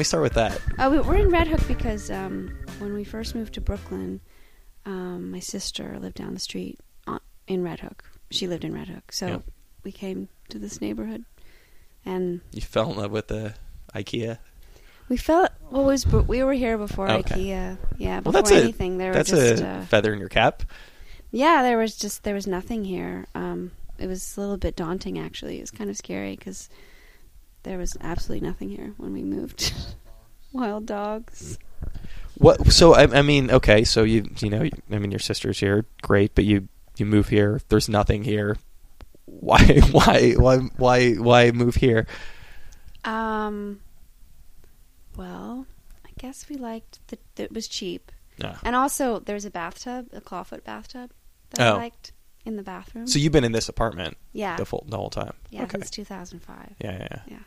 Red Hook? Let me start with that. Uh, we, we're in Red Hook because um, when we first moved to Brooklyn, um, my sister lived down the street on, in Red Hook. She lived in Red Hook, so Yeah. we came to this neighborhood, and You fell in love with the IKEA. we felt well. It was but we were here before Okay. IKEA. Yeah, Well, before that's a anything. there that's were just a uh, feather in your cap. yeah. There was just there was nothing here. Um, it was a little bit daunting actually. It was kind of scary because there was absolutely nothing here when we moved. Wild dogs. What? So I, I mean, okay. So you you know, I mean, your sister's here, great, but you you move here. There's nothing here. Why why why why why move here? Um. Well, I guess we liked that it was cheap, No. and also there's a bathtub, a clawfoot bathtub that Oh. I liked in the bathroom. So you've been in this apartment yeah, the full the whole time. yeah, Okay. since 2005. Yeah, yeah, yeah. Yeah.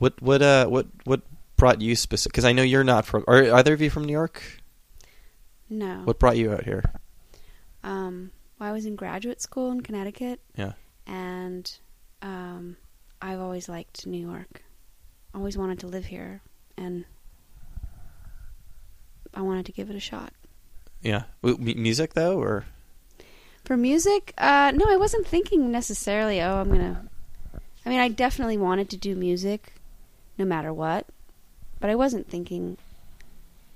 What what uh what what brought you specific? Because I know you're not from. Are either of you from New York? No. What brought you out here? Um. Well, I was in graduate school in Connecticut, Yeah. and um, I've always liked New York. Always wanted to live here, and I wanted to give it a shot. Yeah. W- music though, or For music, uh, no, I wasn't thinking necessarily. Oh, I'm gonna. I mean, I definitely wanted to do music, no matter what, but I wasn't thinking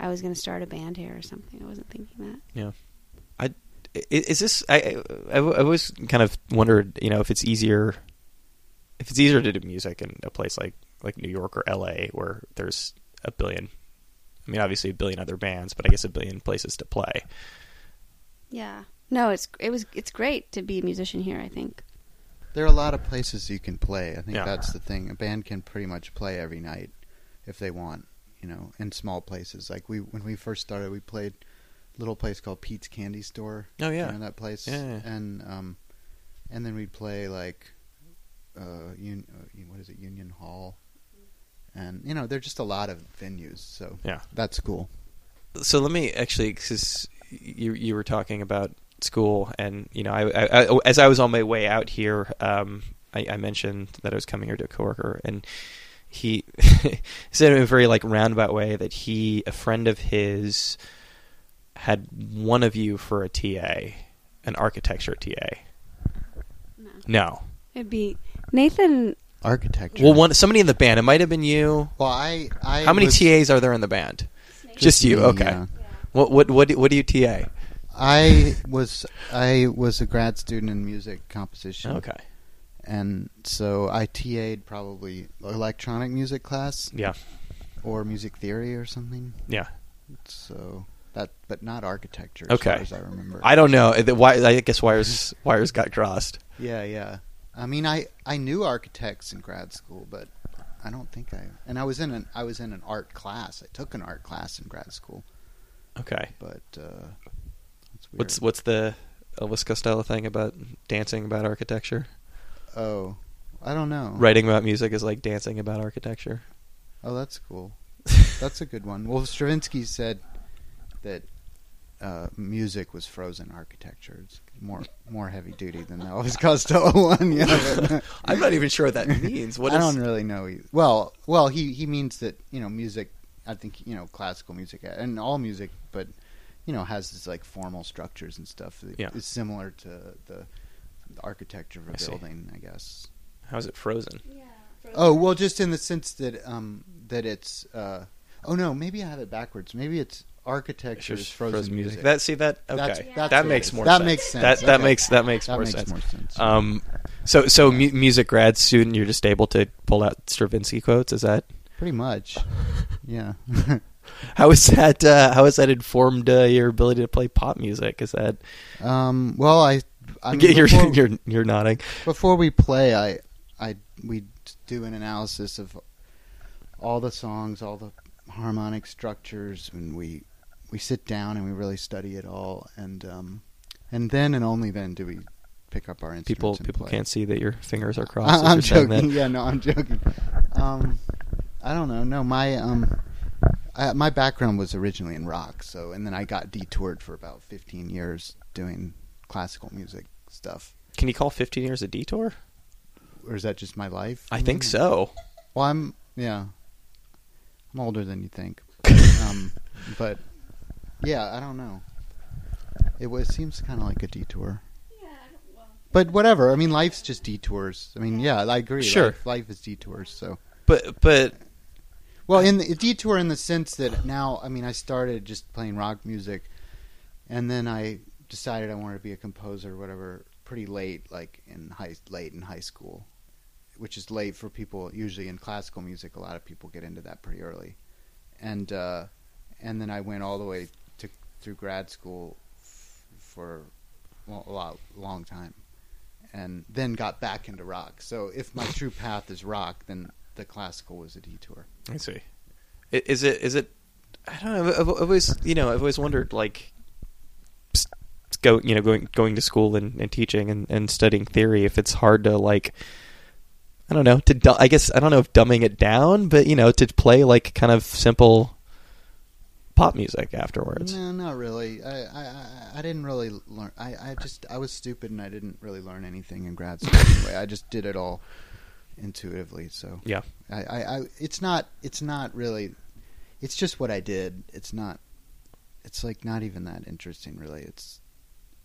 I was gonna start a band here or something. I wasn't thinking that. yeah. I is this I I, I I always kind of wondered you know if it's easier if it's easier to do music in a place like like New York or L.A. where there's a billion. I mean, obviously a billion other bands, but I guess a billion places to play. Yeah. No, it's it was it's great to be a musician here. I think. There are a lot of places you can play. I think Yeah. that's the thing. A band can pretty much play every night if they want, you know, in small places. Like we when we first started, we played a little place called Pete's Candy Store. Oh yeah. You know that place? Yeah, yeah. And um and then we'd play like uh, un- uh what is it? Union Hall. And you know, there's just a lot of venues, so Yeah. that's cool. so let me actually because you you were talking about school and you know I, I, I as I was on my way out here um I, I mentioned that I was coming here to a coworker and he said in a very like roundabout way that he a friend of his had one of you for a TA an architecture TA No. no It'd be Nathan. Architecture. well one somebody in the band it might have been you Well, I, I how many was- TAs are there in the band just you me, okay yeah. what what what what do you TA I was I was a grad student in music composition. okay and so I TA'd probably electronic music class yeah or music theory or something. yeah So that, but not architecture. As Okay. far as I remember. I don't know. Why I guess wires wires got crossed. Yeah, yeah. I mean, I I knew architects in grad school, but I don't think I. And I was in an I was in an art class. I took an art class in grad school, Okay. but uh. What's what's the Elvis Costello thing about dancing about architecture? oh, I don't know. Writing about music is like dancing about architecture. Oh, that's cool. That's a good one. Well, Stravinsky said that uh, music was frozen architecture. It's more more heavy duty than the Elvis Costello one. Yeah, I'm not even sure what that means. What I is- don't really know. either. Well, well, he he means that you know music. I think you know classical music and all music, but you know has this like formal structures and stuff. that Yeah. is similar to the, the architecture of a I see. building, I guess. How is it frozen? Oh well, just in the sense that um that it's uh oh no maybe I have it backwards. Maybe it's architecture is Just frozen, music. That see that okay. That's- that's that makes more. That sense. makes sense. That that makes that makes that more makes sense. more sense. Um, so so mu- music grad student, you're just able to pull out Stravinsky quotes. Is that Pretty much, yeah. how is that? Uh, how has that informed uh, your ability to play pop music? Is that um, well, I, I mean, you're, before, you're you're nodding? before we play, I I we do an analysis of all the songs, all the harmonic structures, and we we sit down and we really study it all, and um, and then and only then do we pick up our instruments. People people play. can't see that your fingers are crossed. I, I'm joking. Yeah, no, I'm joking. Um, I don't know. No, my um, I, my background was originally in rock, so and then I got detoured for about 15 years doing classical music stuff. Can you call 15 years a detour? Or is that just my life? I think Mm. so. Well, I'm yeah. I'm older than you think. um, but yeah, I don't know. It was seems kind of like a detour. Yeah. But whatever. I mean, life's just detours. I mean, yeah, I agree. Sure. Life, life is detours. So, But but well, in the detour in the sense that now, I mean, I started just playing rock music, and then I decided I wanted to be a composer, or whatever, pretty late, like in high late in high school, which is late for people. Usually in classical music, a lot of people get into that pretty early, and uh, and then I went all the way to through grad school f- for well, a lot long time, and then got back into rock. So if my true path is rock, then the classical was a detour. I see. Is it is it? I don't know. I've, I've always you know I've always wondered like go you know going going to school and, and teaching and, and studying theory if it's hard to like I don't know to du- I guess I don't know if dumbing it down but you know to play like kind of simple pop music afterwards. No, not really. I, I, I- I didn't really learn. I, I just I was stupid and I didn't really learn anything in grad school. anyway. I just did it all intuitively. So Yeah. I, I, I, it's not, it's not really, it's just what I did. It's not, it's like not even that interesting, really. It's,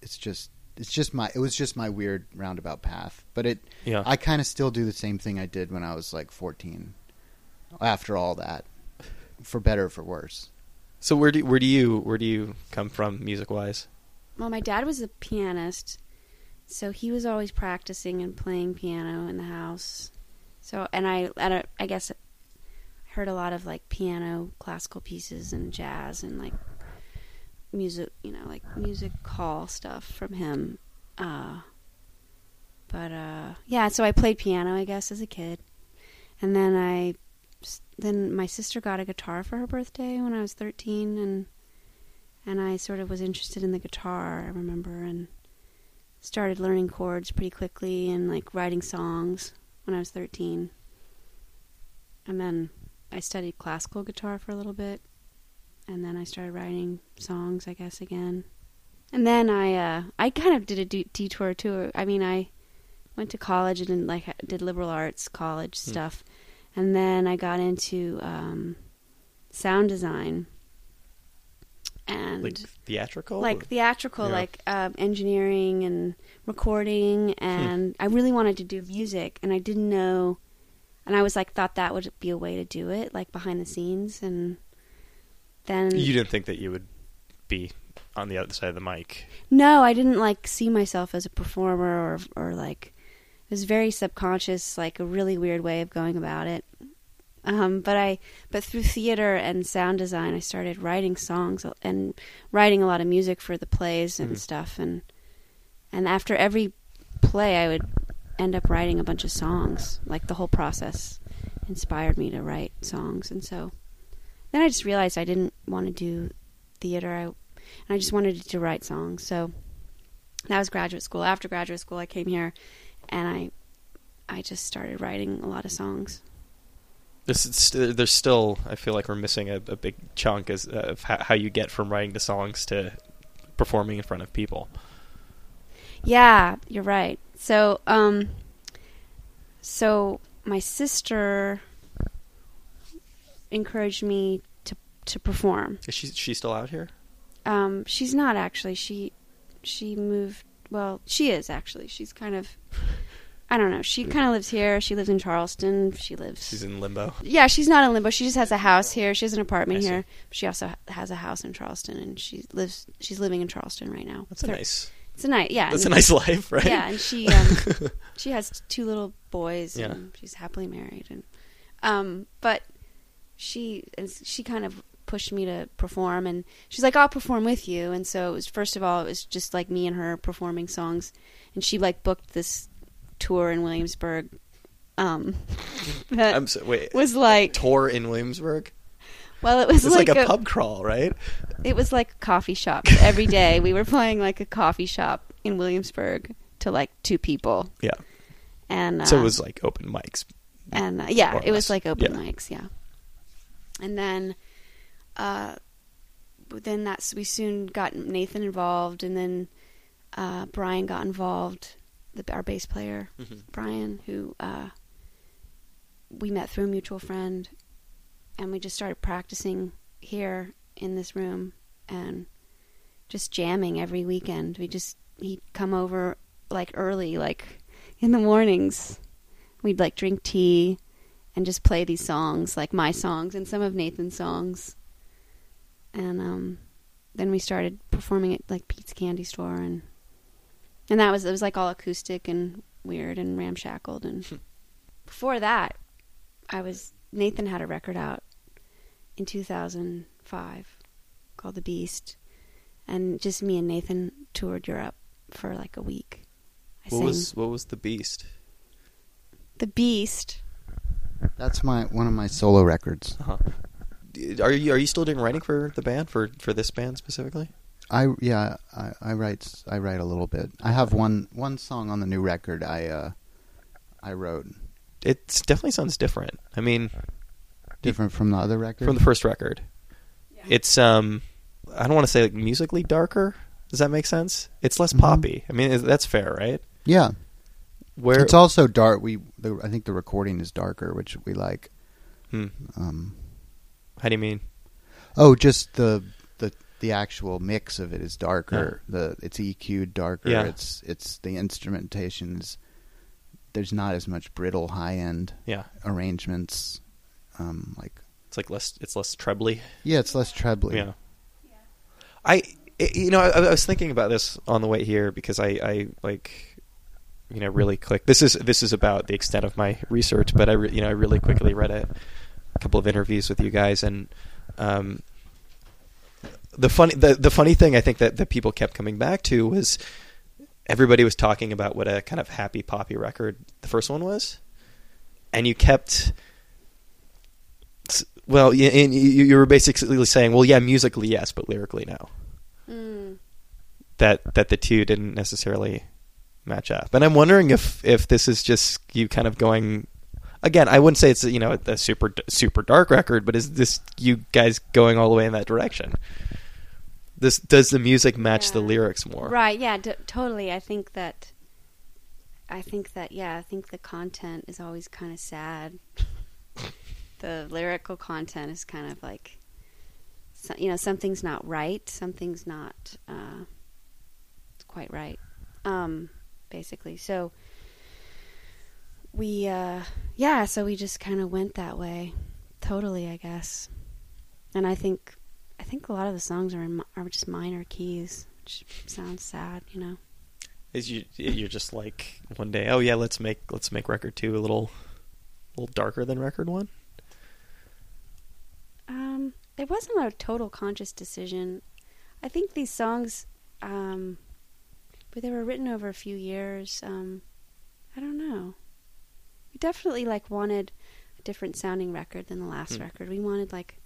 it's just, it's just my, it was just my weird roundabout path. But it, Yeah. I kind of still do the same thing I did when I was like 14. After all that, for better or for worse. So where do where do you where do you come from music wise? Well, my dad was a pianist, so he was always practicing and playing piano in the house. So, and I, I, I guess, heard a lot of like piano, classical pieces, and jazz, and like music, you know, like music hall stuff from him. Uh, but uh, yeah, so I played piano, I guess, as a kid, and then I, then my sister got a guitar for her birthday when I was thirteen, and and I sort of was interested in the guitar, I remember, and started learning chords pretty quickly and like writing songs when I was 13. And then I studied classical guitar for a little bit, and then I started writing songs, I guess, again. And then I uh, I kind of did a de- detour too. I mean, I went to college and like did liberal arts college Hmm. stuff, and then I got into um, sound design and Like theatrical? like theatrical, Yeah. like um, engineering and recording, and I really wanted to do music, and I didn't know, and I was like, thought that would be a way to do it, like behind the scenes, and then you didn't think that you would be on the other side of the mic. no, I didn't like see myself as a performer or or like it was very subconscious, like a really weird way of going about it. Um, but I, but through theater and sound design, I started writing songs and writing a lot of music for the plays and Mhm. stuff. And and after every play, I would end up writing a bunch of songs. Like the whole process inspired me to write songs. And so then I just realized I didn't want to do theater. I and I just wanted to write songs. So that was graduate school. After graduate school, I came here, and I I just started writing a lot of songs. This is st- there's still I feel like we're missing a, a big chunk as, uh, of how, how you get from writing the songs to performing in front of people. Yeah, you're right. So, um, so my sister encouraged me to to perform. Is she she still out here? Um, she's not actually. She she moved. Well, she is actually. She's kind of. I don't know. She kind of lives here. She lives in Charleston. She lives. She's in limbo. Yeah, she's not in limbo. She just has a house here. She has an apartment here. She also has a house in Charleston, and she lives. She's living in Charleston right now. That's nice. It's a nice. Yeah, That's a nice life, right? Yeah, and she um, she has two little boys, Yeah. and she's happily married, and um, but she and she kind of pushed me to perform, and she's like, "I'll perform with you," and so it was first of all, it was just like me and her performing songs, and she like booked this tour in Williamsburg, um, that I'm so, wait. was like, tour in Williamsburg. well, it was like, like, a, pub crawl, right? it was like a coffee shop every day. we were playing like a coffee shop in Williamsburg to like two people, Yeah. and uh, So it was like open mics. and uh, yeah, it was like open Yeah. mics, yeah. And then, uh, then that's we soon got Nathan involved, and then uh, Brian got involved, the, our bass player Mhm. Brian, who uh, we met through a mutual friend, and we just started practicing here in this room and just jamming every weekend. We just he'd come over like early, like in the mornings. We'd like drink tea and just play these songs, like my songs and some of Nathan's songs. And um then we started performing at like Pete's Candy Store and and that was it was like all acoustic and weird and ramshackled and before that I was Nathan had a record out in 2005 called The Beast and just me and Nathan toured Europe for like a week. I What sang was what was the beast? The Beast. That's my one of my solo records. Uh-huh. Are you are you still doing writing for the band for for this band specifically? I yeah, I, I write s- I write a little bit. I have one one song on the new record I uh I wrote It definitely sounds different. I mean, different from the other record. from the first record, it's um, I don't want to say like musically darker. Does that make sense? It's less Mhm. poppy. I mean, is- that's fair, right? yeah, Where it's also dark. We the, I think the recording is darker, which we like. Hmm. Um, How do you mean? oh, just the the actual mix of it is darker. The it's EQ'd darker. Yeah. It's it's the instrumentations. There's not as much brittle high end Yeah, arrangements. Um, like it's like less. It's less trebly. yeah, it's less trebly. Yeah. I, i- you know, I, I was thinking about this on the way here because I, I like, you know, really quick. This is this is about the extent of my research, but I, re, you know, I really quickly read a, couple of interviews with you guys, and um, the funny, the the funny thing I think that that people kept coming back to was everybody was talking about what a kind of happy poppy record the first one was, and you kept well, you, you were basically saying, well, yeah, musically yes, but lyrically no. Mm. That that the two didn't necessarily match up, and I'm wondering if if this is just you kind of going. Again, I wouldn't say it's you know a super super dark record, but is this you guys going all the way in that direction? This does the music match the lyrics more? Right, yeah, d- totally. I think that I think that yeah, I think the content is always kind of sad. the lyrical content is kind of like so, you know, something's not right, something's not uh quite right. Um basically. So we uh yeah, so we just kind of went that way. Totally, I guess. And I think I think a lot of the songs are in, are just minor keys, which sounds sad, you know. Is you you're just like one day, oh yeah, let's make let's make record two a little a little darker than record one. Um, it wasn't a total conscious decision. I think these songs, um, but they were written over a few years. Um, I don't know. We definitely like wanted a different sounding record than the last Hmm. record. We wanted like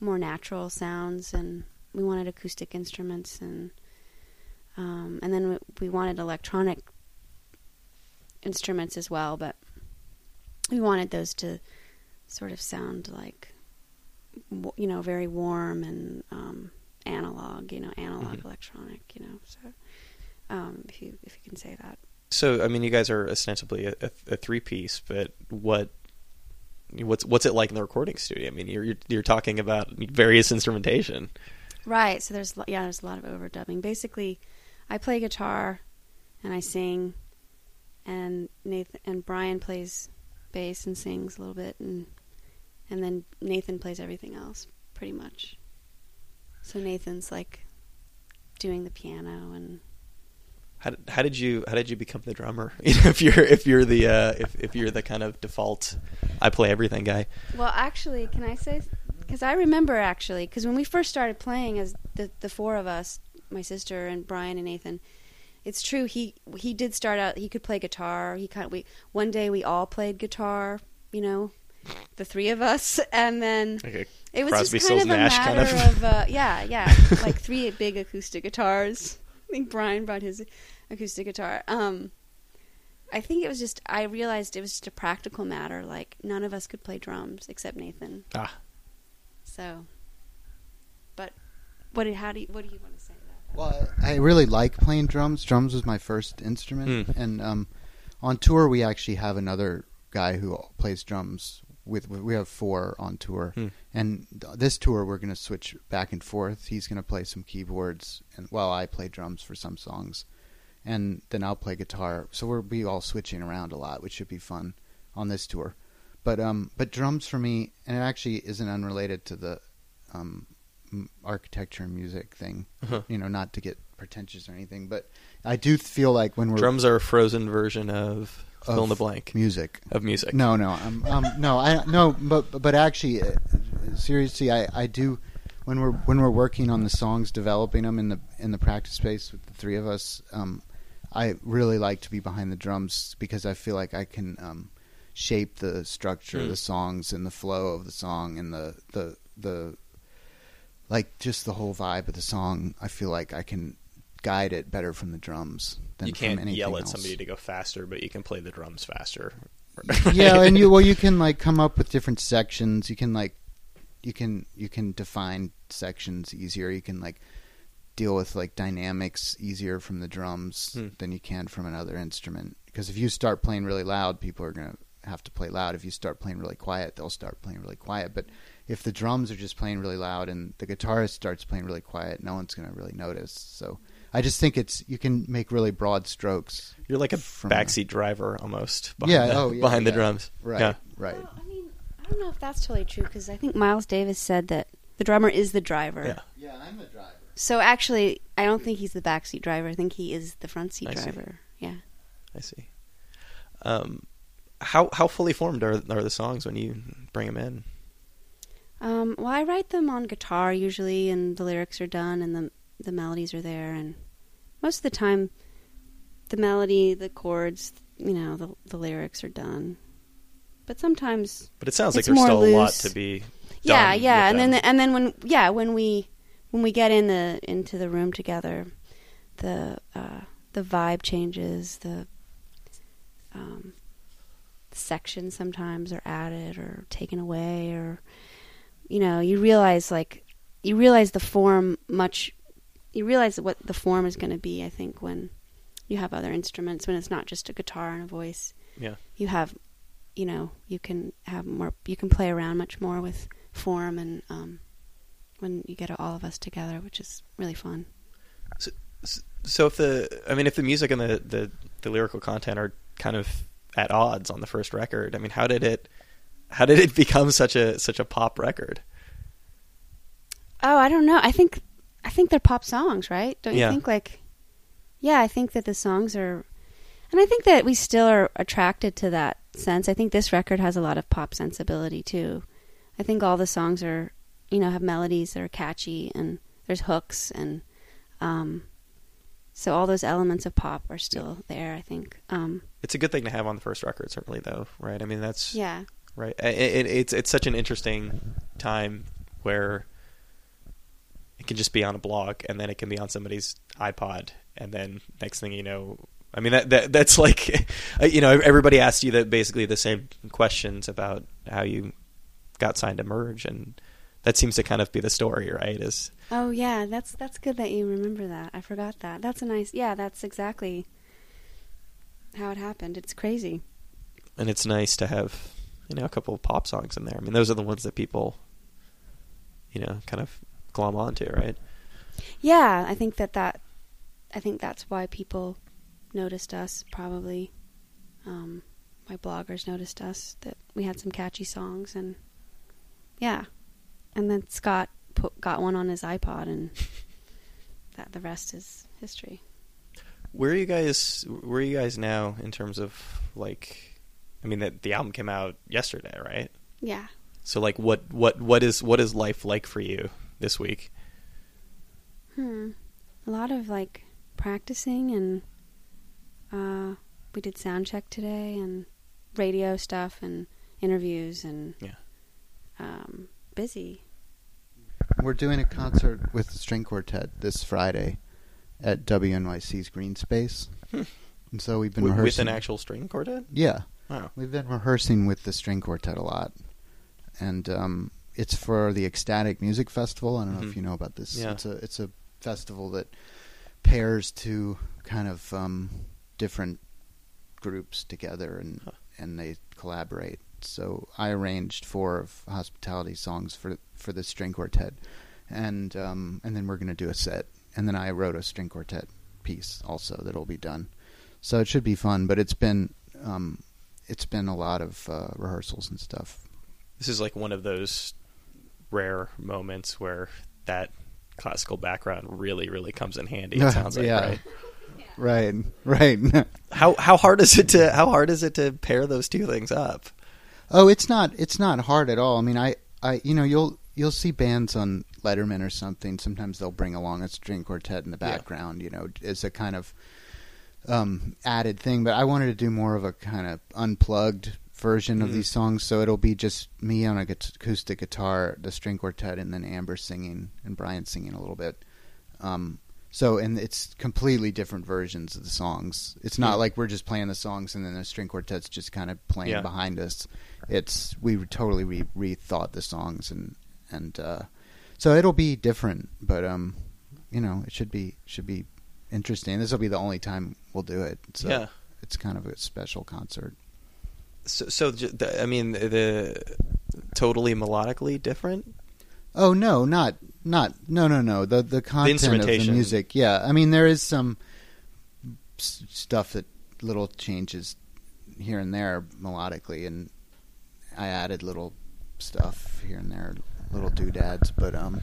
more natural sounds, and we wanted acoustic instruments, and um, and then we, we wanted electronic instruments as well. But we wanted those to sort of sound like you know, very warm and um, analog, you know, analog Mhm. electronic, you know. So, um, if you if you can say that, So I mean, you guys are ostensibly a, a, a three piece, but what what's what's it like in the recording studio? I mean, you're you're, you're talking about various instrumentation. right? So there's yeah, there's a lot of overdubbing. Basically, I play guitar and I sing, and Nathan and Brian plays bass and sings a little bit, and and then Nathan plays everything else pretty much. So Nathan's like doing the piano and How did, how did you how did you become the drummer? You know, if you're if you're the uh, if if you're the kind of default I play everything guy. Well, actually, can I say? Because I remember actually, because when we first started playing as the the four of us, my sister and Brian and Nathan, it's true. He he did start out. He could play guitar. He kind of, we one day we all played guitar. You know, the three of us, and then Like a it was Crosby, just kind Stills, of a Nash kind matter of- of, uh, yeah, yeah, like three big acoustic guitars. I think Brian brought his acoustic guitar. Um, I think it was just I realized it was just a practical matter. Like none of us could play drums except Nathan. ah So, but what? do- How do you? What do you want to say? About Well, I really like playing drums. Drums was my first instrument, Mm. and um, on tour we actually have another guy who plays drums with, with we have four on tour, Hmm. and th- this tour we're going to switch back and forth. He's going to play some keyboards, and while I play drums for some songs, and then I'll play guitar. So we'll be all switching around a lot, which should be fun on this tour. But um, but drums for me, and it actually isn't unrelated to the um, architecture and music thing. Uh-huh. You know, not to get pretentious or anything, but I do feel like when we're Drums are a frozen version of fill in the blank music. of music. No, no, um, um, no, I no, but but actually, uh, seriously, I, I do when we're when we're working on the songs, developing them in the in the practice space with the three of us. Um, I really like to be behind the drums because I feel like I can um, shape the structure of Mm. the songs and the flow of the song and the the the like just the whole vibe of the song. I feel like I can guide it better from the drums than you from can't anything yell at else. somebody to go faster, but you can play the drums faster. yeah, and you well, you can like come up with different sections. You can like, you can you can define sections easier. You can like deal with like dynamics easier from the drums Hmm. than you can from another instrument. Because if you start playing really loud, people are gonna have to play loud. If you start playing really quiet, they'll start playing really quiet. But if the drums are just playing really loud and the guitarist starts playing really quiet, no one's gonna really notice. So I just think it's you can make really broad strokes. You're like a From- backseat driver almost. Behind Yeah, the, oh, yeah, behind the drums. Right, Yeah. right. Well, I mean, I don't know if that's totally true because I think Miles Davis said that the drummer is the driver. Yeah. Yeah, I'm a driver. So actually, I don't think he's the backseat driver. I think he is the front seat I see. driver. Yeah. I see. Um, how how fully formed are are the songs when you bring them in? Um, well, I write them on guitar usually, and the lyrics are done, and the the melodies are there, and most of the time, the melody, the chords, you know, the the lyrics are done. But sometimes, But it sounds like there's still a lot to be. yeah, done yeah, and then the, and then when yeah when we when we get in the into the room together, the uh, the vibe changes. The um, sections sometimes are added or taken away, or you know, you realize like you realize the form much. You realize what the form is going to be. I think when you have other instruments, when it's not just a guitar and a voice, Yeah. you have, you know, you can have more. You can play around much more with form and um, when you get all of us together, which is really fun. So so if the I mean if the music and the, the the lyrical content are kind of at odds on the first record, I mean how did it how did it become such a such a pop record? Oh, I don't know. I think I think they're pop songs, right? Don't you Yeah. think? Like, yeah, I think that the songs are, and I think that we still are attracted to that sense. I think this record has a lot of pop sensibility too. I think all the songs are, you know, have melodies that are catchy and there's hooks and, um, so all those elements of pop are still there. I think. Um, It's a good thing to have on the first record, certainly, though, right? I mean, that's yeah. right. It, it, it's it's such an interesting time where it can just be on a blog, and then it can be on somebody's iPod, and then next thing you know, I mean that, that that's like, you know, everybody asks you that basically the same questions about how you got signed to Merge, and that seems to kind of be the story, right? Is Oh yeah, that's that's good that you remember that. I forgot that. That's a nice. Yeah, that's exactly how it happened. It's crazy. and it's nice to have you know a couple of pop songs in there. I mean, those are the ones that people, you know, kind of glom onto, right? Yeah, I think that that I think that's why people noticed us probably. Um, my bloggers noticed us that we had some catchy songs and yeah, and then Scott put, got one on his iPod and that the rest is history. Where are you guys? Where are you guys now in terms of like? I mean, the, the album came out yesterday, right? Yeah. So, like, what what what is what is life like for you this week? Hmm. A lot of like practicing and uh we did sound check today and radio stuff and interviews and Yeah. um busy. We're doing a concert with the string quartet this Friday at WNYC's Greene Space. And so we've been With, with an actual string quartet? Yeah, Wow. we've been rehearsing with the string quartet a lot, and um, it's for the Ecstatic Music Festival. I don't know Mhm. if you know about this. Yeah. It's a it's a festival that pairs two kind of um, different groups together, and Huh. and they collaborate. So I arranged four of hospitality songs for for the string quartet, and um, and then we're going to do a set, and then I wrote a string quartet piece also that'll be done. So it should be fun, but it's been um, it's been a lot of uh, rehearsals and stuff. This is like one of those rare moments where that classical background really, really comes in handy. It sounds like, Yeah. right? Right, right. How how hard is it to how hard is it to pair those two things up? Oh, it's not it's not hard at all. I mean, I I you know you'll you'll see bands on Letterman or something. Sometimes they'll bring along a string quartet in the Yeah. background, you know, as a kind of um, added thing. But I wanted to do more of a kind of unplugged version of Mhm. these songs, so it'll be just me on a acoustic guitar, the string quartet, and then Amber singing and Brian singing a little bit. Um, so, and it's completely different versions of the songs. It's not Yeah. like we're just playing the songs and then the string quartet's just kind of playing Yeah. behind us. It's we totally re- rethought the songs and and uh, so it'll be different, but um, you know, it should be should be interesting. This will be the only time we'll do it. So yeah. it's kind of a special concert. So, so the, I mean, the totally melodically different. Oh no, not not no no no the the content of the music. Yeah, I mean there is some s- stuff that little changes here and there melodically, and I added little stuff here and there, little doodads, but um,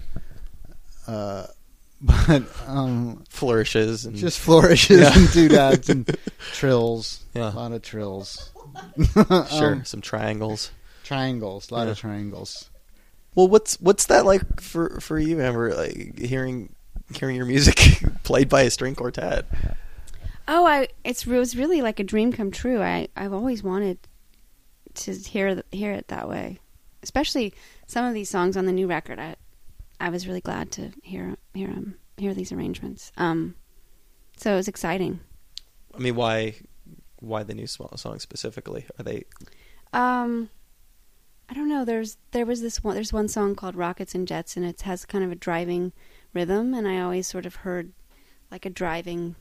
uh, but um, Flourishes and just flourishes Yeah. and doodads and trills, Yeah. a lot of trills. sure Um, some triangles. triangles, a lot of triangles. Well, what's what's that like for for you, Amber? Like hearing hearing your music played by a string quartet. Oh, I it's it was really like a dream come true. I I've always wanted to hear hear it that way, especially some of these songs on the new record. I I was really glad to hear hear 'em- hear these arrangements. Um, so it was exciting. I mean, why why the new songs specifically? Are they Um, I don't know. There's there was this one. There's one song called "Rockets and Jets," and it has kind of a driving rhythm, and I always sort of heard like a driving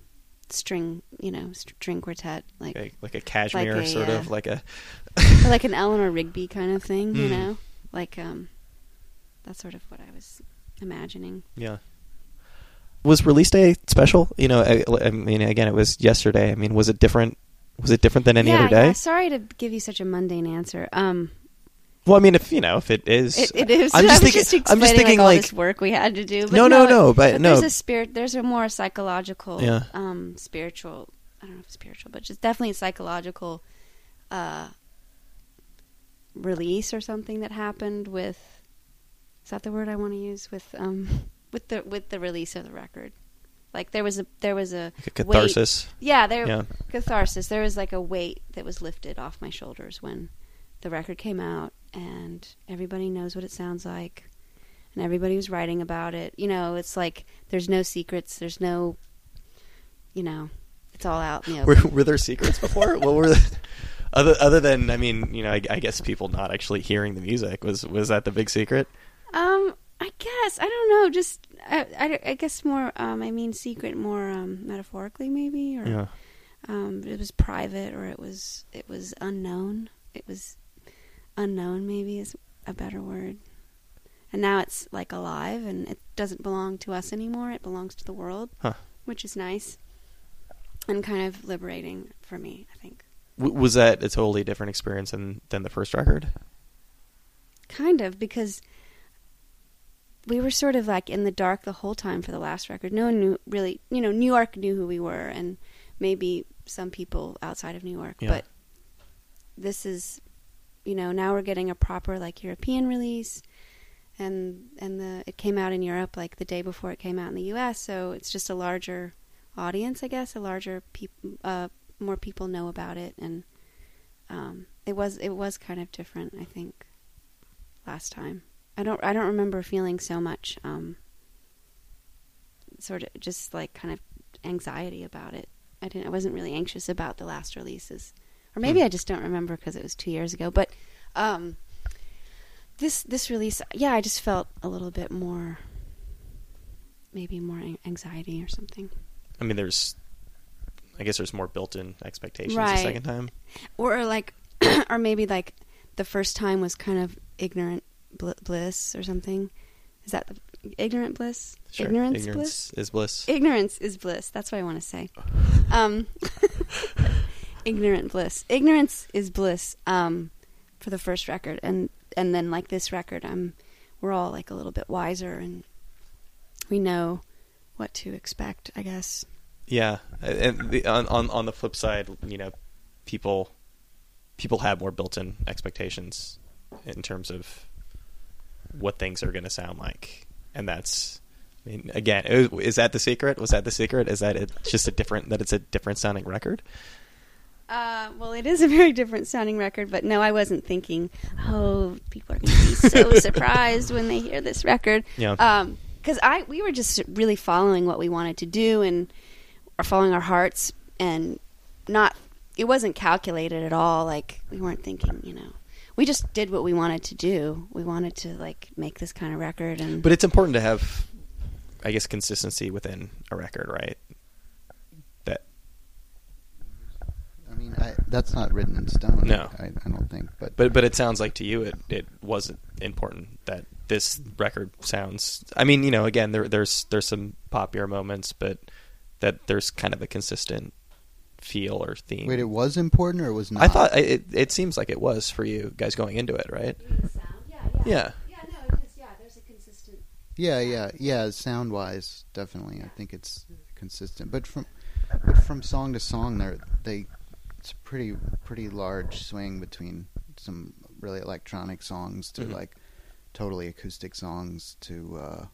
string, you know, string quartet, like like, like a Kashmir Like a, sort uh, of like a like an Eleanor Rigby kind of thing, you Mm. know, like um, that's sort of what I was imagining. yeah. Was release day special? You know, I, I mean, again, it was yesterday. I mean, was it different? Was it different than any yeah, other day? yeah. Sorry to give you such a mundane answer. Um, Well, I mean, if you know, if it is, it, it is. I'm just thinking. just I'm just thinking like, all like, this work we had to do. But no, no, no, but, but no. there's a spirit. There's a more psychological, Yeah. um, spiritual. I don't know if it's spiritual, but just definitely psychological uh, release or something that happened with. Is that the word I want to use with um with the with the release of the record? Like there was a there was a like a weight- catharsis. yeah, there Yeah. catharsis. There was like a weight that was lifted off my shoulders when the record came out, and everybody knows what it sounds like, and everybody was writing about it. You know, it's like there's no secrets. There's no, you know, it's all out. You know, Were, were there secrets before? what were the, other other than I mean, you know, I, I guess people not actually hearing the music was was that the big secret? Um, I guess I don't know. Just I, I, I guess more. Um, I mean, secret more um, metaphorically, maybe, or Yeah. um, it was private, or it was it was unknown. It was unknown, maybe is a better word. And now it's like alive, and it doesn't belong to us anymore. It belongs to the world, Huh. which is nice and kind of liberating for me. I think. W- was that a totally different experience than than the first record? Kind of, because we were sort of like in the dark the whole time for the last record. No one knew really, you know, New York knew who we were, and maybe some people outside of New York. Yeah. But this is, you know, now we're getting a proper like European release, and and the it came out in Europe like the day before it came out in the U.S. So it's just a larger audience, I guess, a larger peop uh, more people know about it, and um, it was it was kind of different, I think last time. I don't I don't remember feeling so much um sort of just like kind of anxiety about it. I didn't I wasn't really anxious about the last releases. Or maybe Hmm. I just don't remember because it was 2 years ago, but um this this release yeah, I just felt a little bit more maybe more anxiety or something. I mean, there's, I guess there's more built-in expectations the second time. Or like or maybe like the first time was kind of ignorant bl- bliss or something. Is that the ignorant bliss? Sure. Ignorance, Ignorance bliss. is bliss. Ignorance is bliss. That's what I want to say. Um, ignorant bliss. Ignorance is bliss. Um, for the first record, and and then like this record, I'm we're all like a little bit wiser, and we know what to expect. I guess. Yeah, and the, on on on the flip side, you know, people people have more built-in expectations in terms of what things are going to sound like, and that's. I mean, again, is that the secret? Was that the secret? Is that it's just a different that it's a different sounding record? Uh, well, it is a very different sounding record, but no, I wasn't thinking, oh, people are going to be so surprised when they hear this record. Yeah. Because I we were just really following what we wanted to do and are following our hearts and not. It wasn't calculated at all. Like we weren't thinking, you know. We just did what we wanted to do. We wanted to like make this kind of record, and But it's important to have, I guess, consistency within a record, right? That I mean, I, that's not written in stone. No. I, I don't think. But, But but it sounds like to you it it wasn't important that this record sounds. I mean, you know, again, there there's there's some popular moments, but that there's kind of a consistent feel or theme. wait, it was important or it was not? I thought it it seems like it was for you guys going into it, right? Yeah. yeah, no, it is. Yeah, there's a consistent. Yeah, yeah, yeah. Sound wise, definitely. I think it's consistent. But from but from song to song, there they it's a pretty pretty large swing between some really electronic songs to Mhm. like totally acoustic songs to uh,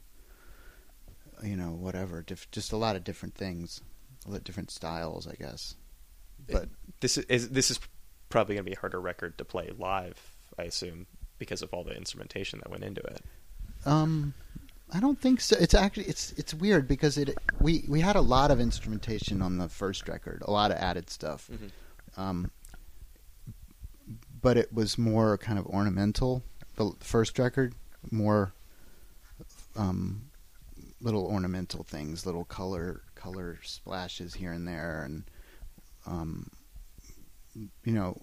you know whatever. Diff- just a lot of different things, a lot of different styles, I guess. But This is, is this is probably going to be a harder record to play live, I assume, because of all the instrumentation that went into it. Um, I don't think so. It's actually it's it's weird because it we we had a lot of instrumentation on the first record, a lot of added stuff. Um, but it was more kind of ornamental. The first record, more um, little ornamental things, little color color splashes here and there, and um, you know.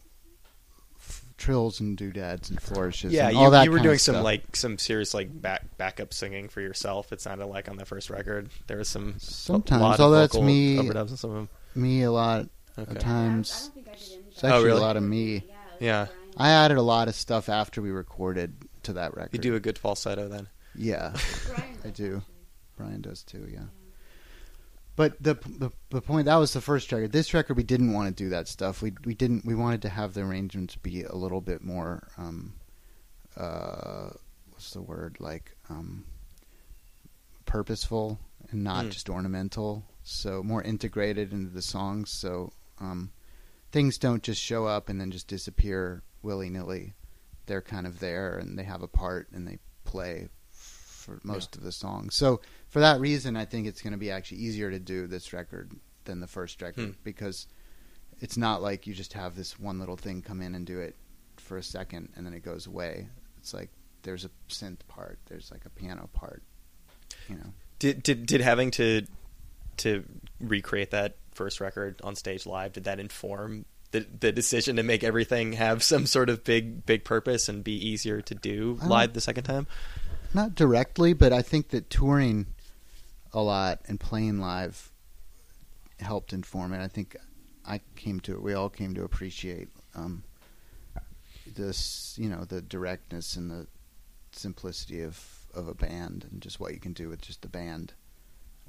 f- Trills and doodads and flourishes. Yeah, and you, that you were doing some stuff. like some serious like back backup singing for yourself. It sounded like on the first record there was some Sometimes, a although that's me- overdubs and some of them. me a lot Okay. of times. think I did any. It's actually really? a lot of me. Yeah, I added a lot of stuff after we recorded to that record. you do a good falsetto then. Yeah, I do. Brian does too. Yeah. But the, the the point that was the first record. This record we didn't want to do that stuff. We we didn't. We wanted to have the arrangements be a little bit more. Um, uh, what's the word like? Um, purposeful and not Mm. just ornamental. So more integrated into the songs. So um, things don't just show up and then just disappear willy nilly. They're kind of there and they have a part and they play for most of the songs. So for that reason, I think it's going to be actually easier to do this record than the first record Hmm. because it's not like you just have this one little thing come in and do it for a second and then it goes away. It's like there's a synth part, there's like a piano part, you know. Did did did having to to recreate that first record on stage live did that inform the the decision to make everything have some sort of big big purpose and be easier to do live the second time? Not directly, but I think that touring a lot and playing live helped inform it. I think I came to we all came to appreciate um, this, you know, the directness and the simplicity of of a band and just what you can do with just the band.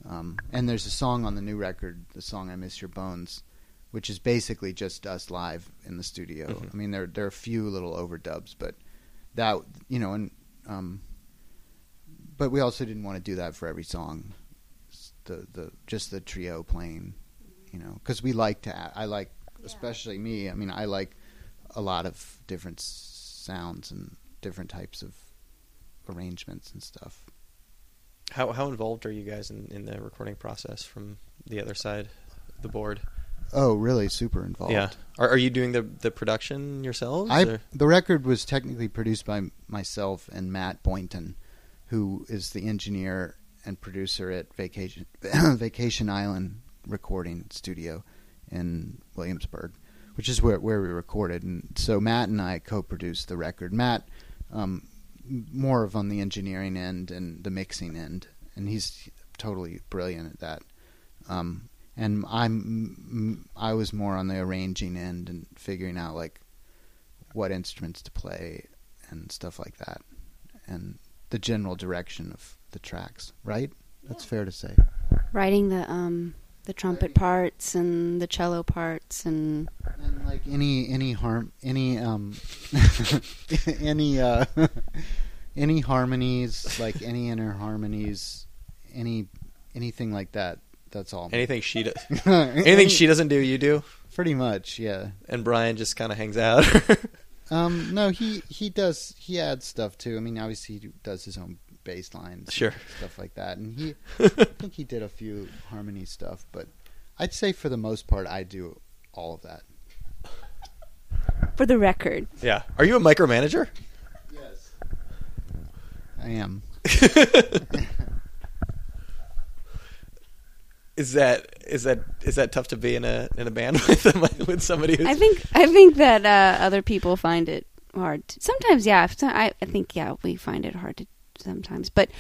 Um, and there's a song on the new record, the song "I Miss Your Bones," which is basically just us live in the studio. Mhm. I mean, there there are a few little overdubs, but that you know, and um, but we also didn't want to do that for every song. The the just the trio playing, you know, because we like to. I like, especially me. I mean, I like a lot of different sounds and different types of arrangements and stuff. How how involved are you guys in, in the recording process from the other side the board? Oh, really? Super involved. Yeah. Are are you doing the the production yourselves? I or- the record was technically produced by myself and Matt Boynton, who is the engineer and producer at Vacation Vacation Island Recording Studio in Williamsburg, which is where where we recorded. And so Matt and I co-produced the record. Matt, um, more of on the engineering end and the mixing end, and he's totally brilliant at that. Um, and I'm I was more on the arranging end and figuring out like what instruments to play and stuff like that, and the general direction of the tracks. Right? That's fair to say. Writing the um the trumpet parts and the cello parts and And like any any harm any um any uh any harmonies like any inner harmonies any anything like that that's all Anything she does, anything anything she doesn't do, you do, pretty much yeah. And Brian just kind of hangs out. um no he he does he adds stuff too. I mean obviously he does his own bass lines and Sure. stuff like that and he i think he did a few harmony stuff but i'd say for the most part i do all of that for the record. yeah. Are you a micromanager? yes i am Is that is that is that tough to be in a in a band with with somebody who's I think I think that uh, other people find it hard. To, sometimes, yeah. I I think yeah, we find it hard to sometimes, but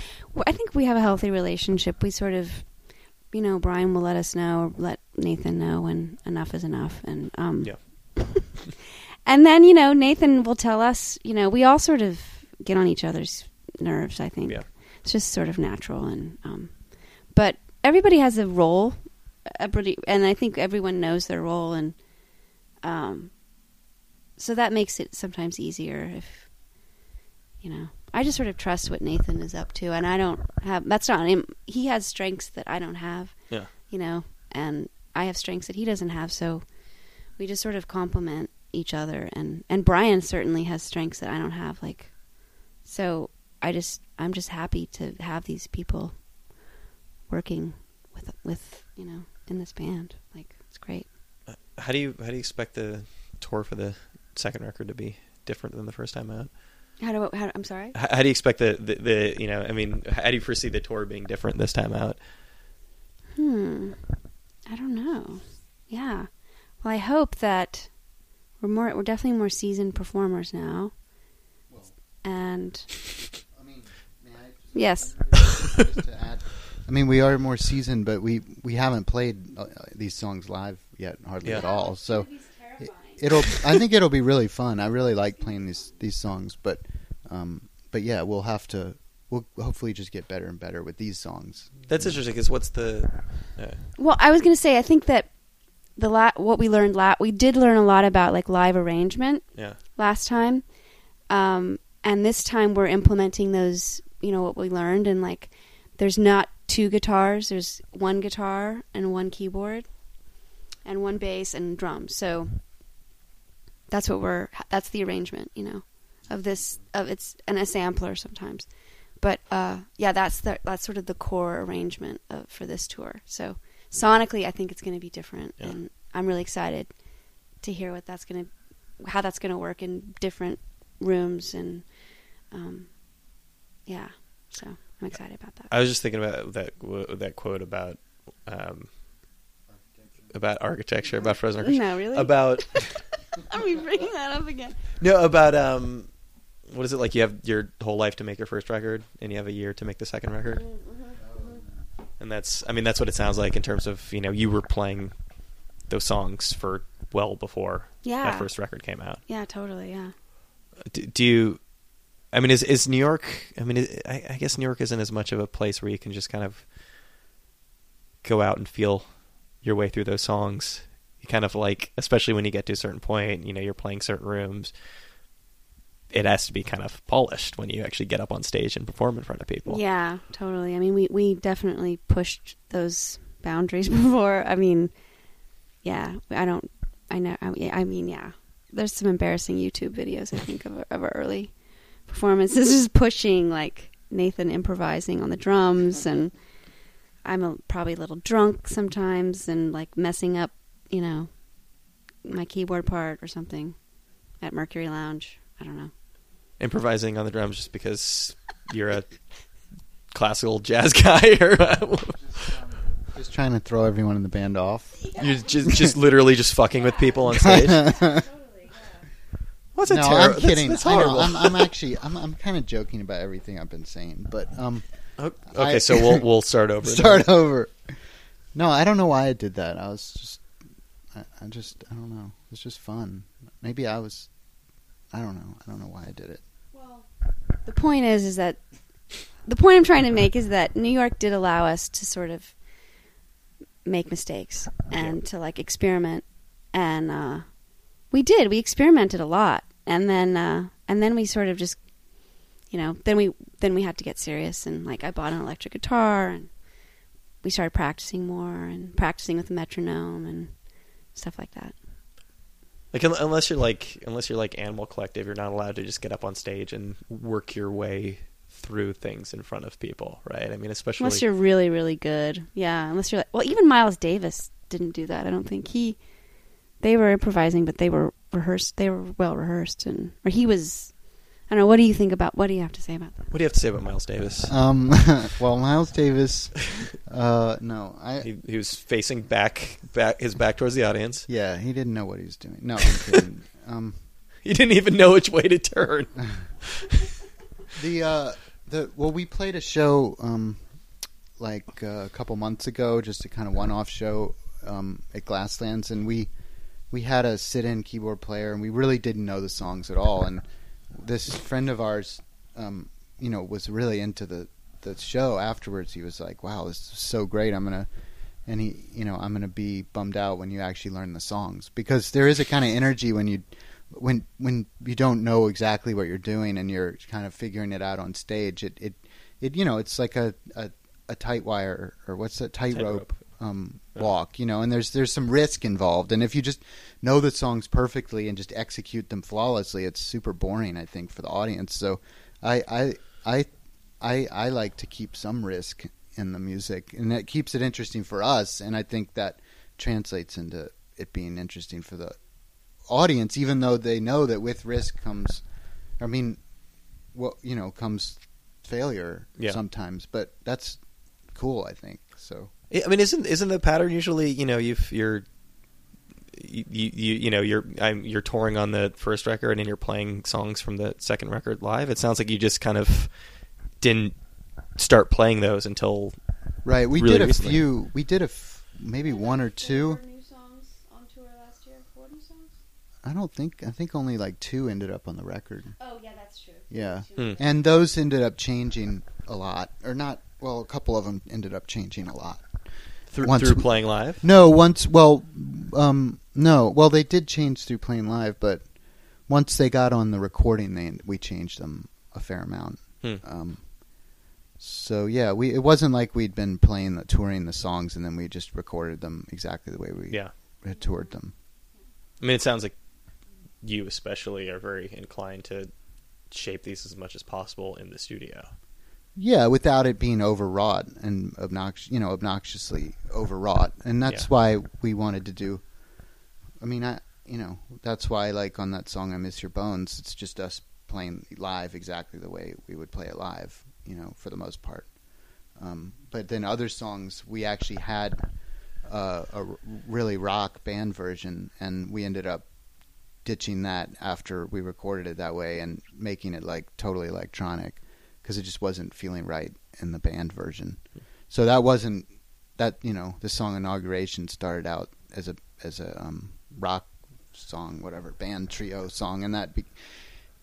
I think we have a healthy relationship. We sort of, you know, Brian will let us know, or let Nathan know when enough is enough, and um, Yeah. and then you know Nathan will tell us. You know, we all sort of get on each other's nerves. I think Yeah. it's just sort of natural, and um, but everybody has a role, a pretty, and I think everyone knows their role, and um, so that makes it sometimes easier if you know. I just sort of trust what Nathan is up to, and I don't have. That's not him. He has strengths that I don't have. Yeah. You know, and I have strengths that he doesn't have. So we just sort of complement each other, and and Brian certainly has strengths that I don't have. Like, so I just I'm just happy to have these people working with with you know in this band. Like, it's great. Uh, how do you how do you expect the tour for the second record to be different than the first time out? How do I, how, I'm sorry. How, how do you expect the, the the you know I mean how do you foresee the tour being different this time out? Hmm. I don't know. Yeah. Well, I hope that we're more. We're definitely more seasoned performers now. And I mean, may I just- yes, add, I mean, we are more seasoned, but we we haven't played uh, these songs live yet, hardly Yeah. at all. So it, it'll. I think it'll be really fun. I really like playing these these songs, but um, but yeah, we'll have to. We'll hopefully just get better and better with these songs. That's interesting because what's the uh, Well, I was going to say, I think that the la- what we learned la- we did learn a lot about like live arrangement yeah last time, um, and this time we're implementing those. You know what we learned, and like, there's not two guitars. There's one guitar and one keyboard, and one bass and drums. So that's what we're. That's the arrangement. You know, of this of it's and a sampler sometimes. But uh, yeah, that's the that's sort of the core arrangement of, for this tour. So sonically, I think it's going to be different, Yeah. and I'm really excited to hear what that's going to, how that's going to work in different rooms, and um, yeah. So I'm excited about that. I was just thinking about that that quote about um, about architecture about frozen architecture no, really. about Are we bringing that up again? no about um what is it like you have your whole life to make your first record and you have a year to make the second record and that's I mean that's what it sounds like in terms of you know you were playing those songs for well before Yeah. that first record came out. Yeah, totally. Yeah. Do, do you? I mean, is is New York? I mean, is, I, I guess New York isn't as much of a place where you can just kind of go out and feel your way through those songs. You kind of like, especially when you get to a certain point, you know, you're playing certain rooms. It has to be kind of polished when you actually get up on stage and perform in front of people. Yeah, totally. I mean, we we definitely pushed those boundaries before. I mean, yeah, I don't. I know. I, I mean, yeah. There's some embarrassing YouTube videos I think of of our early performances, just pushing like Nathan improvising on the drums, and I'm a, probably a little drunk sometimes, and like messing up, you know, my keyboard part or something at Mercury Lounge. I don't know. Improvising on the drums just because you're a classical jazz guy, or Just trying to throw everyone in the band off. You're just just literally just fucking with people on stage. What's a no, terror- I'm that's- kidding. That's, I know. I'm, I'm actually, I'm, I'm kind of joking about everything I've been saying, but um, O- okay, I- so we'll we'll start over. then. start over. No, I don't know why I did that. I was just, I, I just, I don't know. It's just fun. Maybe I was, I don't know. I don't know why I did it. Well, the point is, is that the point I'm trying to make is that New York did allow us to sort of make mistakes and to like experiment, and uh, we did. We experimented a lot, and then uh, and then we sort of just, you know, then we then we had to get serious, and like I bought an electric guitar, and we started practicing more and practicing with the metronome and stuff like that. Like un- unless you're like unless you're like Animal Collective, you're not allowed to just get up on stage and work your way through things in front of people, right? I mean, especially Unless you're really, really good. Yeah, unless you're like, well, even Miles Davis didn't do that. I don't think he. They were improvising, but they were rehearsed. They were well rehearsed, and or he was. I don't know. What do you think about? What do you have to say about that? what do you have to say about Miles Davis? Um, well, Miles Davis, uh, no, I, he, he was facing back, back his back towards the audience. yeah, he didn't know what he was doing. No, I'm kidding. um, He didn't even know which way to turn. The uh the well we played a show um like uh, a couple months ago just a kind of one-off show um at Glasslands and we we had a sit-in keyboard player and we really didn't know the songs at all and this friend of ours um you know was really into the the show afterwards. He was like wow this is so great. I'm to and he you know I'm to be bummed out when you actually learn the songs. Because there is a kind of energy when you when when you don't know exactly what you're doing and you're kind of figuring it out on stage, it it, it you know it's like a a, a tight wire or what's that tightrope? Tightrope. Um, walk, you know, and there's there's some risk involved, and if you just know the songs perfectly and just execute them flawlessly, it's super boring, I think, for the audience. So I I I I, I like to keep some risk in the music, and that keeps it interesting for us, and I think that translates into it being interesting for the audience, even though they know that with risk comes, I mean, well, you know, comes failure Yeah. sometimes. But that's cool, I think. So I mean, isn't isn't the pattern usually? You know, you've you're you you you know you're I'm, you're touring on the first record and you're playing songs from the second record live. It sounds like you just kind of didn't start playing those until right, we Really did a recently. few. We did a f- maybe one or two. new songs on tour last year. Four songs. I don't think. I think only like two ended up on the record. Oh yeah, that's true. Yeah, Hmm. and those ended up changing a lot, or not. Well, a couple of them ended up changing a lot. Through, Once- through playing live. No, once. Well, um, no. Well, they did change through playing live, but once they got on the recording, they we changed them a fair amount. Hmm. Um, so yeah, we it wasn't like we'd been playing the touring the songs and then we just recorded them exactly the way we Yeah, had toured them. I mean, it sounds like you especially are very inclined to shape these as much as possible in the studio. Yeah, without it being overwrought and obnoxious, you know, obnoxiously overwrought, and that's Yeah. why we wanted to do. I mean, I you know that's why like on that song "I Miss Your Bones," it's just us playing live exactly the way we would play it live, you know, for the most part. Um, but then other songs we actually had uh, a really rock band version, and we ended up ditching that after we recorded it that way and making it like totally electronic because it just wasn't feeling right in the band version. So that wasn't that you know the song inauguration started out as a as a um, rock song, whatever band trio song, and that be-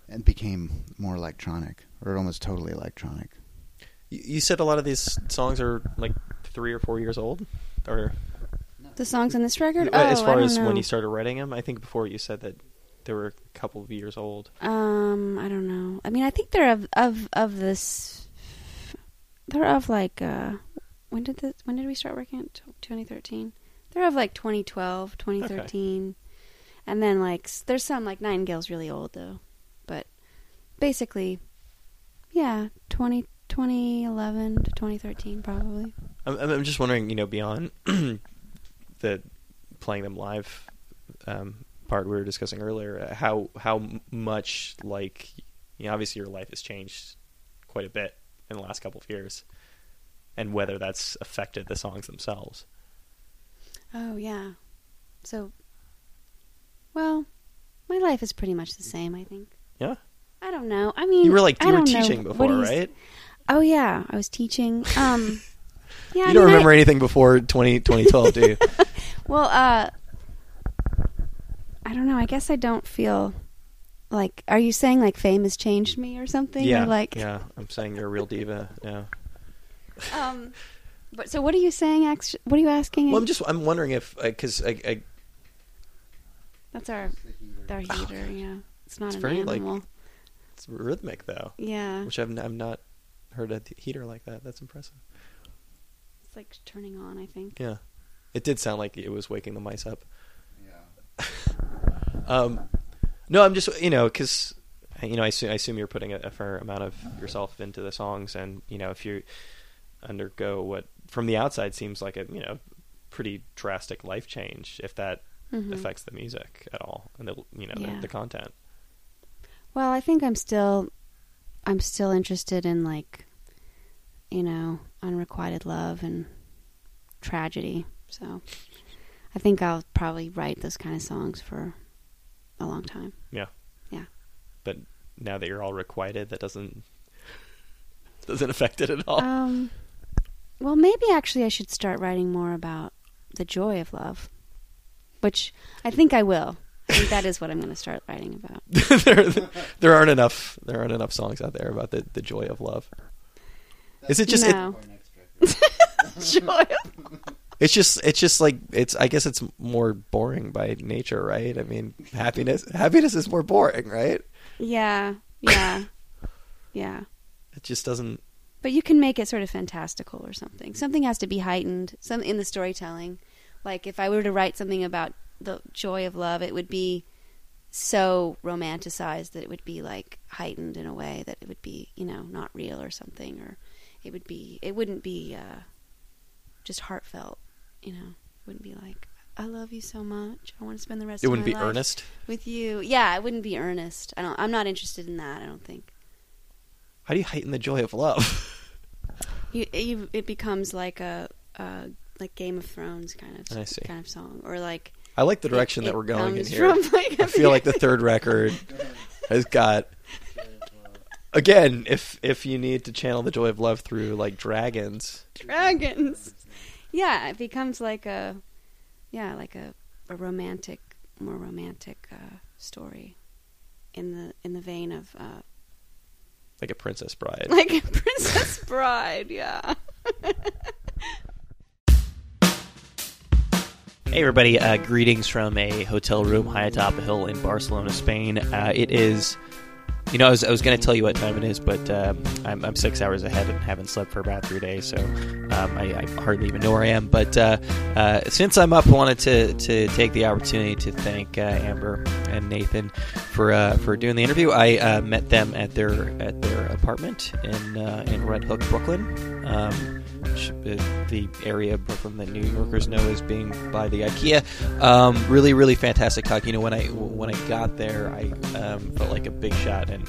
and became more electronic or almost totally electronic. You, you said a lot of these songs are like three or four years old, or The songs on this record. as oh, far I don't as know. when you started writing them. I think before you said that they were a couple of years old. Um, I don't know. I mean, I think they're of of of this. They're of like uh, when did this? When did we start working? Twenty thirteen. They're of like 2012, 2013, and then like there's some like Nightingale's really old though, but basically, yeah, 20, 2011 to 2013 probably. I'm, I'm just wondering, you know, beyond the playing them live um, part we were discussing earlier, uh, how how much like you know, obviously your life has changed quite a bit in the last couple of years, and whether that's affected the songs themselves. Oh yeah. So, well, my life is pretty much the same. I think. Yeah. I don't know. I mean, You were like I you were know. teaching What before, do you s- right? Oh yeah, I was teaching. Um, yeah. I you don't mean, I- remember anything before 20, 2012, do you? Well, uh, I don't know. I guess I don't feel like. Are you saying like fame has changed me or something? yeah, Or like, yeah. I'm saying you're a real diva. Yeah. um, but so what are you saying? Actually, what are you asking? Well, I'm just I'm wondering if because I, I, That's our our heater. Yeah, it's not It's an very, like- animal. it's rhythmic though, yeah, which I've I've not heard a heater like that. That's impressive. it's like turning on. I think. Yeah, it did sound like it was waking the mice up. Um, no, I'm just you know because you know I assume, I assume you're putting a, a fair amount of yourself into the songs, and you know if you undergo what from the outside seems like a you know pretty drastic life change, if that Mhm. affects the music at all and the you know Yeah. the, the content. Well, I think I'm still, I'm still interested in like, you know, unrequited love and tragedy. So, I think I'll probably write those kind of songs for a long time. Yeah. Yeah. But now that you're all requited, that doesn't doesn't affect it at all. Um, well, maybe actually I should start writing more about the joy of love, which I think I will. I think that is what I'm going to start writing about. there, there aren't enough there aren't enough songs out there about the, the joy of love. Is it just it- No. joy. It's just it's just like it's I guess it's more boring by nature, right? I mean, happiness happiness is more boring, right? Yeah, yeah, yeah. It just doesn't But you can make it sort of fantastical or something. Something has to be heightened. Some in the storytelling. Like if I were to write something about the joy of love, it would be so romanticized that it would be like heightened in a way that it would be, you know, not real or something or it would be it wouldn't be uh just heartfelt, you know. Wouldn't be like I love you so much. I want to spend the rest it of wouldn't my be life earnest. with you. Yeah, it wouldn't be earnest. I don't I'm not interested in that, I don't think. How do you heighten the joy of love? You, you, it becomes like a, a like Game of Thrones kind of I see. kind of song, or like I like the direction it- that we're going in here. like, I feel like the third record has got again, if if you need to channel the joy of love through like dragons, dragons. Yeah, it becomes like a yeah, like a, a romantic, more romantic uh, story in the in the vein of uh, like a Princess Bride. like a Princess Bride. Yeah. Hey everybody, uh, greetings from a hotel room high atop a hill in Barcelona, Spain. Uh, it is, you know, I was, I was going to tell you what time it is, but um, I'm, I'm six hours ahead and haven't slept for about three days, so um, I, I hardly even know where I am. But uh, uh, since I'm up, I wanted to, to take the opportunity to thank uh, Amber and Nathan for uh, for doing the interview. I uh, met them at their at their apartment in uh, in Red Hook, Brooklyn. Um, which, uh, the area Brooklyn that New Yorkers know as being by the IKEA. Um, really, really fantastic talk. You know, when I when I got there, I um, felt like a big shot and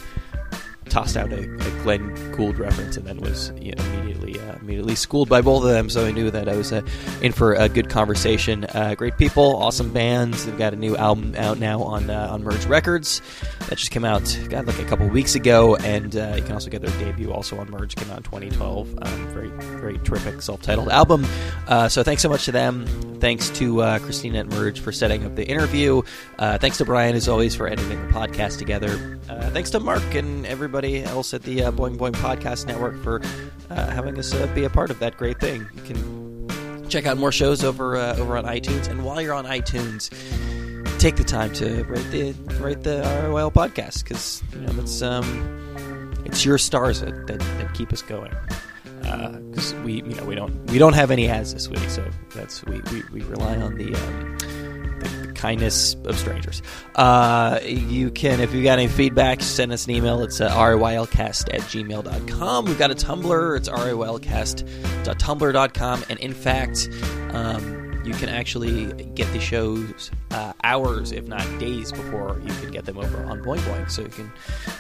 tossed out a, a Glenn Gould reference, and then was you know, immediately uh, immediately schooled by both of them. So I knew that I was uh, in for a good conversation. Uh, great people, awesome bands. They've got a new album out now on uh, on Merge Records that just came out, got like a couple weeks ago, and uh, you can also get their debut also on Merge. Came out in 2012. Um, very very terrific self-titled album. Uh, so thanks so much to them. Thanks to Christina at Merge for setting up the interview. Thanks to Brian as always for editing the podcast together. Thanks to Mark and everybody else at the uh, Boing Boing Podcast Network for uh, having us uh, be a part of that great thing. You can check out more shows over uh, over on iTunes, and while you're on iTunes, take the time to rate the rate the ROL podcast because you know that's um, it's your stars that, that, that keep us going. Because we you know we don't we don't have any ads this week, so that's we, we, we rely on the. Um, kindness of strangers. Uh, you can, if you got any feedback, send us an email. It's uh, riylcast at gmail.com. We've got a Tumblr. It's riylcast.tumblr.com. And in fact, um, you can actually get the shows uh, hours, if not days, before you can get them over on Boing Boing. So you can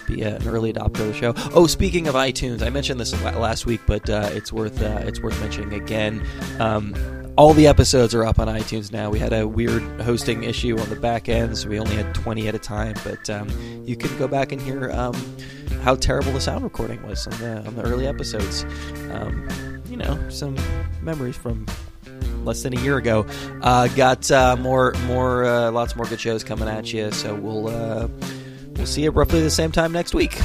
be an early adopter of the show. Oh, speaking of iTunes, I mentioned this last week, but uh, it's worth uh, it's worth mentioning again. Um, all the episodes are up on iTunes now. We had a weird hosting issue on the back end, so we only had 20 at a time. But um, you can go back and hear um, how terrible the sound recording was on the on the early episodes. Um, you know, some memories from less than a year ago. Uh, got uh, more, more, uh, lots more good shows coming at you. So we'll uh, we'll see you roughly the same time next week.